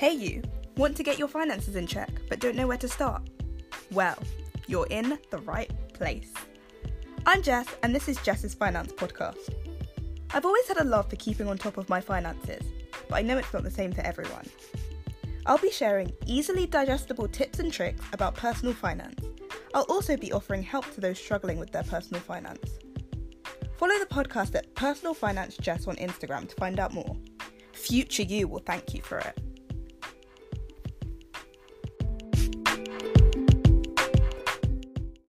Hey, you, want to get your finances in check but don't know where to start? Well, you're in the right place. I'm Jess, and this is Jess's Finance Podcast. I've always had a love for keeping on top of my finances, but I know it's not the same for everyone. I'll be sharing easily digestible tips and tricks about personal finance. I'll also be offering help to those struggling with their personal finance. Follow the podcast at Personal Finance Jess on Instagram to find out more. Future you will thank you for it.